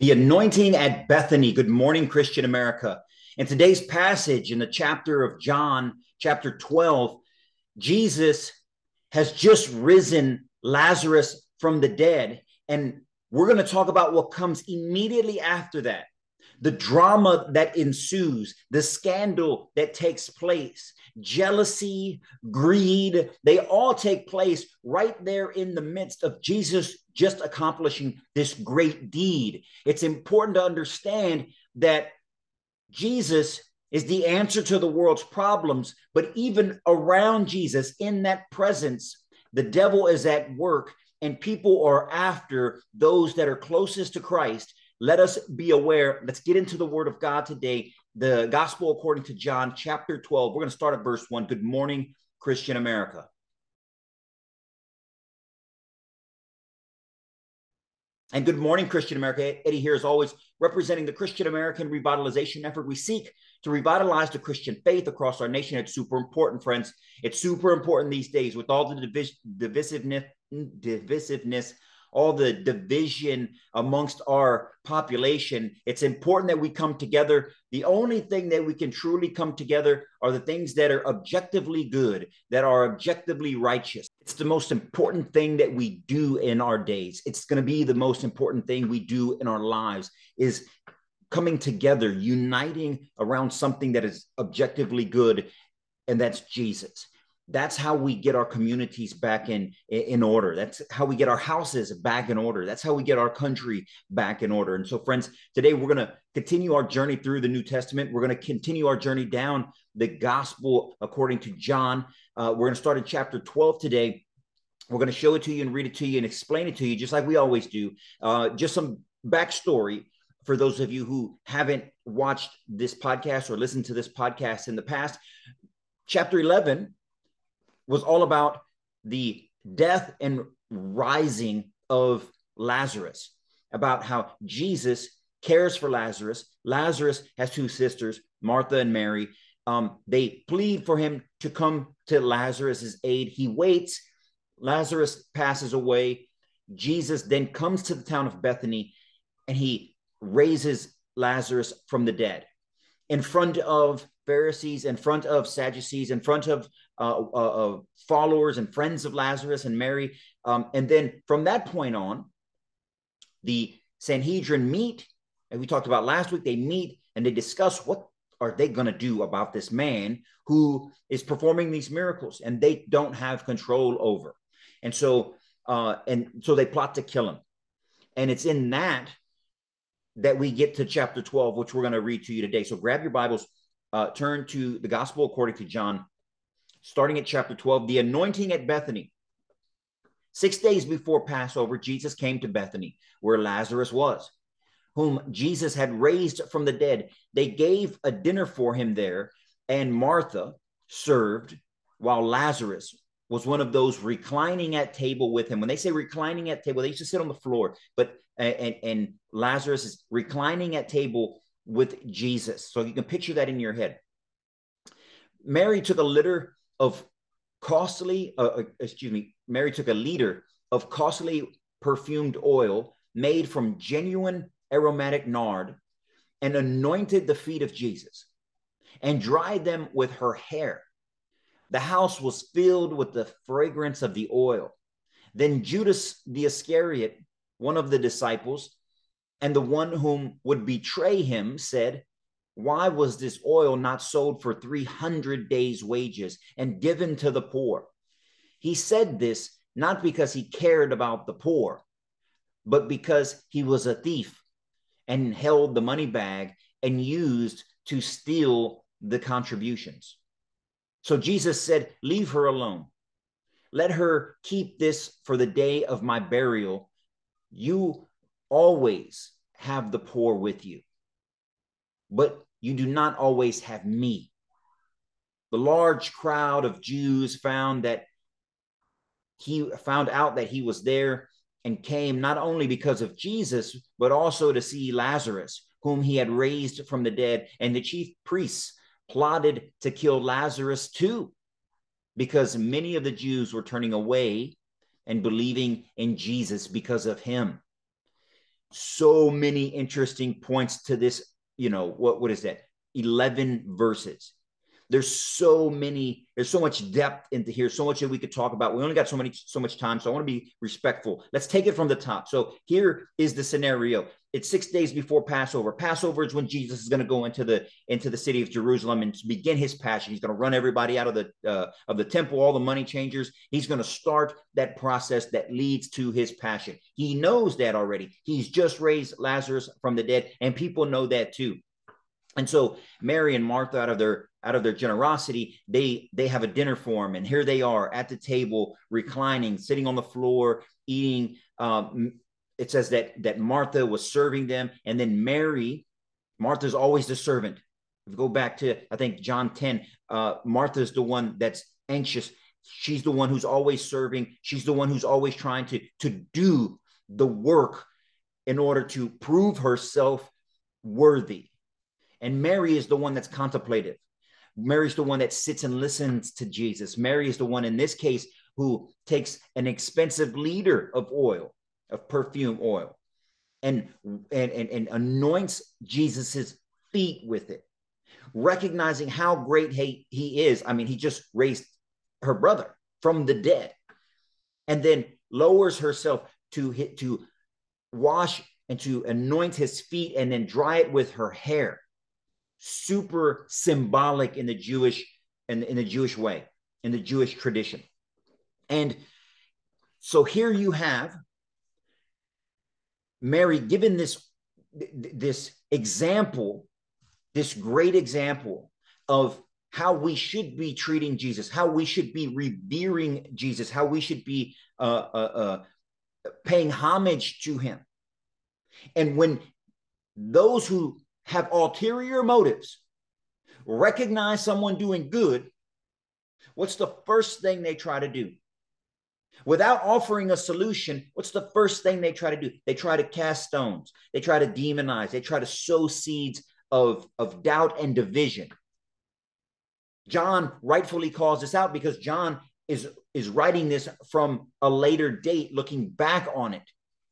The anointing at Bethany. Good morning, Christian America. In today's passage in the chapter of John, chapter 12, Jesus has just risen Lazarus from the dead. And we're going to talk about what comes immediately after that the drama that ensues, the scandal that takes place, jealousy, greed, they all take place right there in the midst of Jesus just accomplishing this great deed. It's important to understand that Jesus is the answer to the world's problems, but even around Jesus, in that presence, the devil is at work and people are after those that are closest to Christ let us be aware. Let's get into the word of God today. The gospel according to John, chapter 12. We're going to start at verse 1. Good morning, Christian America. And good morning, Christian America. Eddie here, as always, representing the Christian American revitalization effort. We seek to revitalize the Christian faith across our nation. It's super important, friends. It's super important these days with all the divis- divisiveness, divisiveness all the division amongst our population. It's important that we come together. The only thing that we can truly come together are the things that are objectively good, that are objectively righteous. It's the most important thing that we do in our days. It's going to be the most important thing we do in our lives is coming together, uniting around something that is objectively good, and that's Jesus that's how we get our communities back in in order. That's how we get our houses back in order. That's how we get our country back in order. And so friends today we're going to continue our journey through the new testament. We're going to continue our journey down the gospel according to john. Uh, we're going to start in chapter 12 today. We're going to show it to you and read it to you and explain it to you just like we always do. Uh, just some backstory for those of you who haven't watched this podcast or listened to this podcast in the past. Chapter 11 was all about the death and rising of Lazarus, about how Jesus cares for Lazarus. Lazarus has two sisters, Martha and Mary. Um, they plead for him to come to Lazarus's aid. He waits. Lazarus passes away. Jesus then comes to the town of Bethany and he raises Lazarus from the dead in front of Pharisees, in front of Sadducees, in front of uh, uh, followers and friends of Lazarus and Mary. Um, and then from that point on, the Sanhedrin meet, and we talked about last week, they meet and they discuss what are they going to do about this man who is performing these miracles and they don't have control over. And so, uh, and so they plot to kill him. And it's in that that we get to chapter 12, which we're going to read to you today. So grab your Bibles, uh, turn to the gospel according to John, starting at chapter 12, the anointing at Bethany. Six days before Passover, Jesus came to Bethany, where Lazarus was, whom Jesus had raised from the dead. They gave a dinner for him there, and Martha served while Lazarus was one of those reclining at table with him. When they say reclining at table, they used to sit on the floor, but and, and Lazarus is reclining at table with Jesus. So you can picture that in your head. Mary took a litter of costly, uh, uh, excuse me, Mary took a liter of costly perfumed oil made from genuine aromatic nard and anointed the feet of Jesus and dried them with her hair. The house was filled with the fragrance of the oil. Then Judas the Iscariot, one of the disciples, and the one whom would betray him, said, why was this oil not sold for 300 days' wages and given to the poor? He said this not because he cared about the poor, but because he was a thief and held the money bag and used to steal the contributions. So Jesus said, Leave her alone. Let her keep this for the day of my burial. You always have the poor with you but you do not always have me. The large crowd of Jews found that he found out that he was there and came not only because of Jesus, but also to see Lazarus, whom he had raised from the dead. And the chief priests plotted to kill Lazarus too, because many of the Jews were turning away and believing in Jesus because of him. So many interesting points to this. You know, what, what is that? 11 verses. There's so many, there's so much depth into here, so much that we could talk about. We only got so many, so much time. So I want to be respectful. Let's take it from the top. So here is the scenario. It's six days before Passover. Passover is when Jesus is going to go into the into the city of Jerusalem and begin his passion. He's going to run everybody out of the uh, of the temple, all the money changers. He's going to start that process that leads to his passion. He knows that already. He's just raised Lazarus from the dead, and people know that too. And so Mary and Martha, out of their out of their generosity, they they have a dinner for and here they are at the table, reclining, sitting on the floor, eating. Um, it says that that Martha was serving them, and then Mary, Martha's always the servant. Go back to I think John ten, uh, Martha's the one that's anxious. She's the one who's always serving. She's the one who's always trying to to do the work in order to prove herself worthy and Mary is the one that's contemplative. Mary's the one that sits and listens to Jesus. Mary is the one in this case who takes an expensive liter of oil, of perfume oil, and and and, and anoints Jesus's feet with it, recognizing how great he, he is. I mean, he just raised her brother from the dead, and then lowers herself to hit to wash and to anoint his feet and then dry it with her hair super symbolic in the Jewish in, in the Jewish way, in the Jewish tradition. And so here you have Mary given this this example, this great example of how we should be treating Jesus, how we should be revering Jesus, how we should be uh, uh, uh, paying homage to him. And when those who have ulterior motives, recognize someone doing good, what's the first thing they try to do? Without offering a solution, what's the first thing they try to do? They try to cast stones, they try to demonize, they try to sow seeds of, of doubt and division. John rightfully calls this out because John is, is writing this from a later date, looking back on it.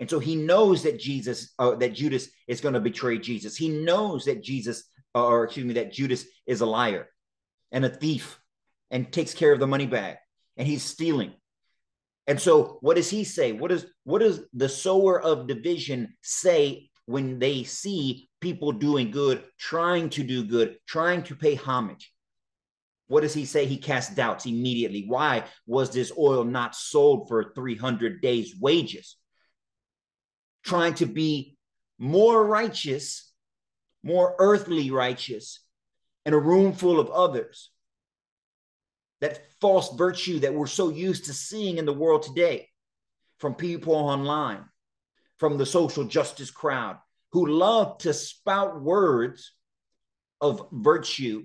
And so he knows that Jesus, uh, that Judas is going to betray Jesus. He knows that Jesus, uh, or excuse me, that Judas is a liar and a thief and takes care of the money bag and he's stealing. And so what does he say? What does what does the sower of division say when they see people doing good, trying to do good, trying to pay homage? What does he say? He casts doubts immediately. Why was this oil not sold for 300 days' wages? Trying to be more righteous, more earthly righteous in a room full of others. That false virtue that we're so used to seeing in the world today from people online, from the social justice crowd who love to spout words of virtue,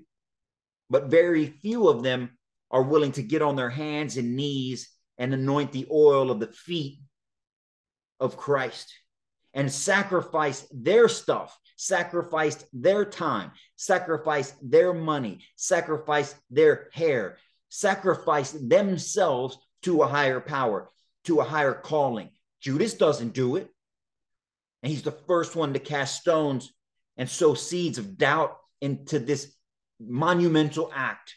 but very few of them are willing to get on their hands and knees and anoint the oil of the feet of Christ and sacrificed their stuff, sacrificed their time, sacrificed their money, sacrificed their hair, sacrificed themselves to a higher power, to a higher calling. Judas doesn't do it. And he's the first one to cast stones and sow seeds of doubt into this monumental act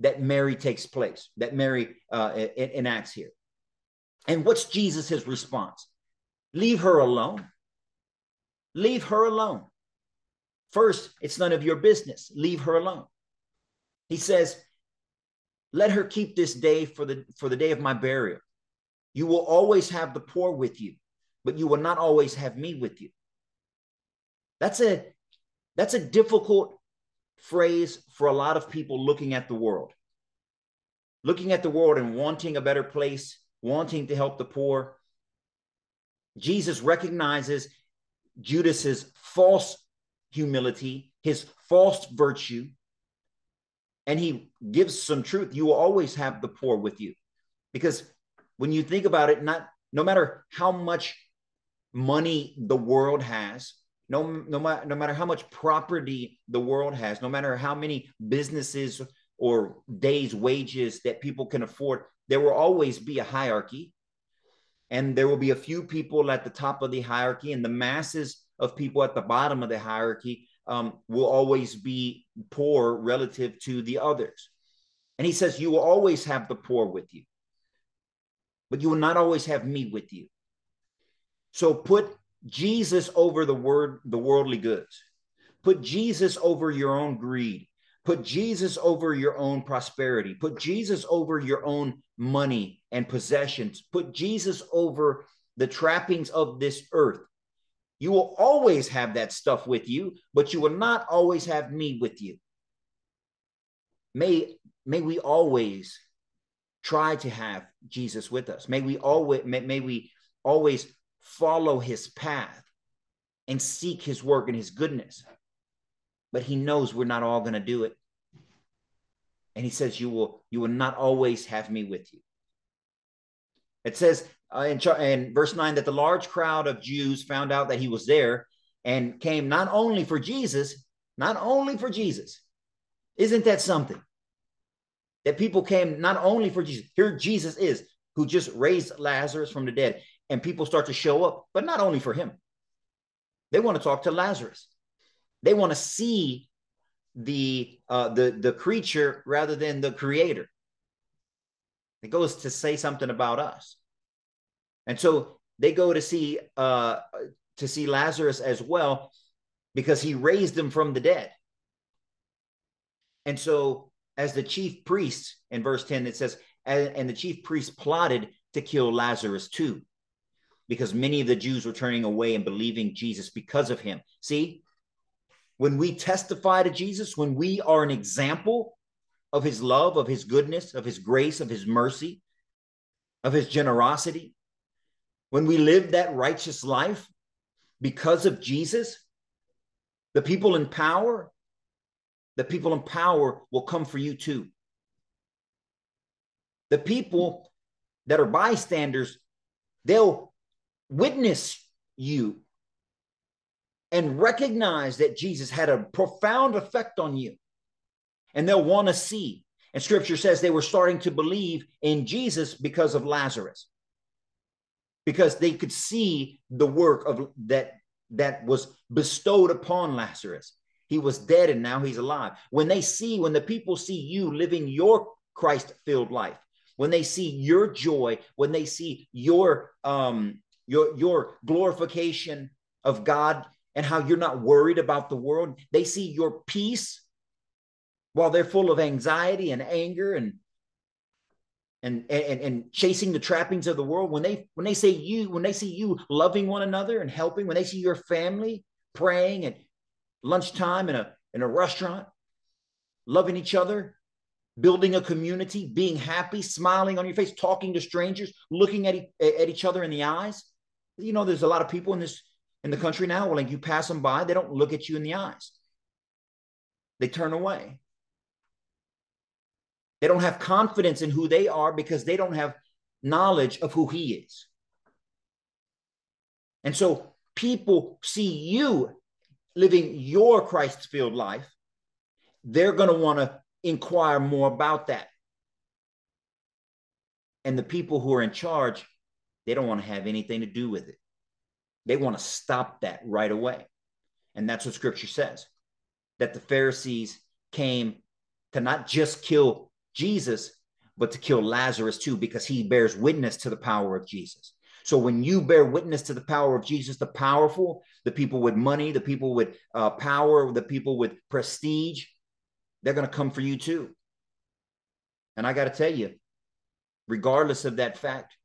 that Mary takes place, that Mary uh, enacts here. And what's Jesus' response? Leave her alone. Leave her alone. First, it's none of your business. Leave her alone. He says, let her keep this day for the for the day of my burial. You will always have the poor with you, but you will not always have me with you. That's a that's a difficult phrase for a lot of people looking at the world. Looking at the world and wanting a better place, wanting to help the poor. Jesus recognizes Judas's false humility, his false virtue, and he gives some truth. You will always have the poor with you. Because when you think about it, not no matter how much money the world has, no, no, matter no matter how much property the world has, no matter how many businesses or days' wages that people can afford, there will always be a hierarchy. And there will be a few people at the top of the hierarchy, and the masses of people at the bottom of the hierarchy um, will always be poor relative to the others. And he says, You will always have the poor with you, but you will not always have me with you. So put Jesus over the word, the worldly goods. Put Jesus over your own greed. Put Jesus over your own prosperity. Put Jesus over your own money and possessions. Put Jesus over the trappings of this earth. You will always have that stuff with you, but you will not always have me with you. May, may we always try to have Jesus with us. May we always may, may we always follow his path and seek his work and his goodness. But he knows we're not all going to do it. And he says, You will, you will not always have me with you. It says uh, in, in verse 9 that the large crowd of Jews found out that he was there and came not only for Jesus, not only for Jesus. Isn't that something? That people came not only for Jesus, here Jesus is, who just raised Lazarus from the dead and people start to show up, but not only for him. They want to talk to Lazarus. They want to see the uh, the the creature rather than the creator. It goes to say something about us, and so they go to see uh, to see Lazarus as well because he raised him from the dead. And so, as the chief priest in verse ten, it says, and, the chief priest plotted to kill Lazarus too because many of the Jews were turning away and believing Jesus because of him. See, when we testify to Jesus, when we are an example of his love, of his goodness, of his grace, of his mercy, of his generosity, when we live that righteous life because of Jesus, the people in power, the people in power will come for you too. The people that are bystanders, they'll witness you and recognize that Jesus had a profound effect on you. And they'll want to see. And scripture says they were starting to believe in Jesus because of Lazarus. Because they could see the work of that that was bestowed upon Lazarus. He was dead and now he's alive. When they see, when the people see you living your Christ filled life, when they see your joy, when they see your um, your your glorification of God and how you're not worried about the world. They see your peace while they're full of anxiety and anger and and and, and chasing the trappings of the world. When they when they say you, when they see you loving one another and helping, when they see your family praying at lunchtime in a in a restaurant, loving each other, building a community, being happy, smiling on your face, talking to strangers, looking at, e- at each other in the eyes you know, there's a lot of people in this in the country now. Well, like you pass them by, they don't look at you in the eyes. They turn away. They don't have confidence in who they are because they don't have knowledge of who he is. And so people see you living your Christ filled life. They're going to want to inquire more about that. And the people who are in charge they don't want to have anything to do with it. They want to stop that right away. And that's what scripture says that the Pharisees came to not just kill Jesus, but to kill Lazarus too, because he bears witness to the power of Jesus. So when you bear witness to the power of Jesus, the powerful, the people with money, the people with uh, power, the people with prestige, they're going to come for you too. And I got to tell you, regardless of that fact,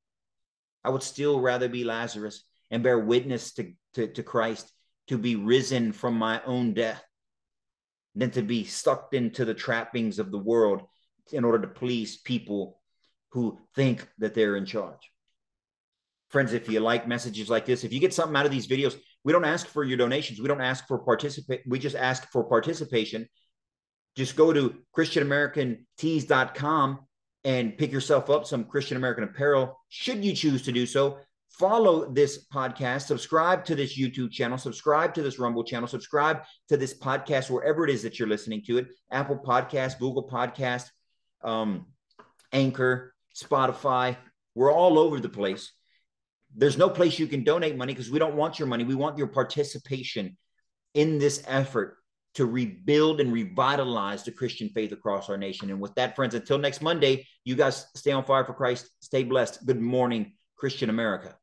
I would still rather be Lazarus and bear witness to, to, to Christ, to be risen from my own death, than to be sucked into the trappings of the world in order to please people who think that they're in charge. Friends, if you like messages like this, if you get something out of these videos, we don't ask for your donations. We don't ask for participate. We just ask for participation. Just go to ChristianAmericanTees.com and pick yourself up some Christian American apparel, should you choose to do so. Follow this podcast, subscribe to this YouTube channel, subscribe to this Rumble channel, subscribe to this podcast wherever it is that you're listening to it Apple Podcast, Google Podcast, um, Anchor, Spotify. We're all over the place. there's no place you can donate money because we don't want your money. We want your participation in this effort to rebuild and revitalize the Christian faith across our nation. And with that, friends, until next Monday, you guys stay on fire for Christ. Stay blessed. Good morning, Christian America.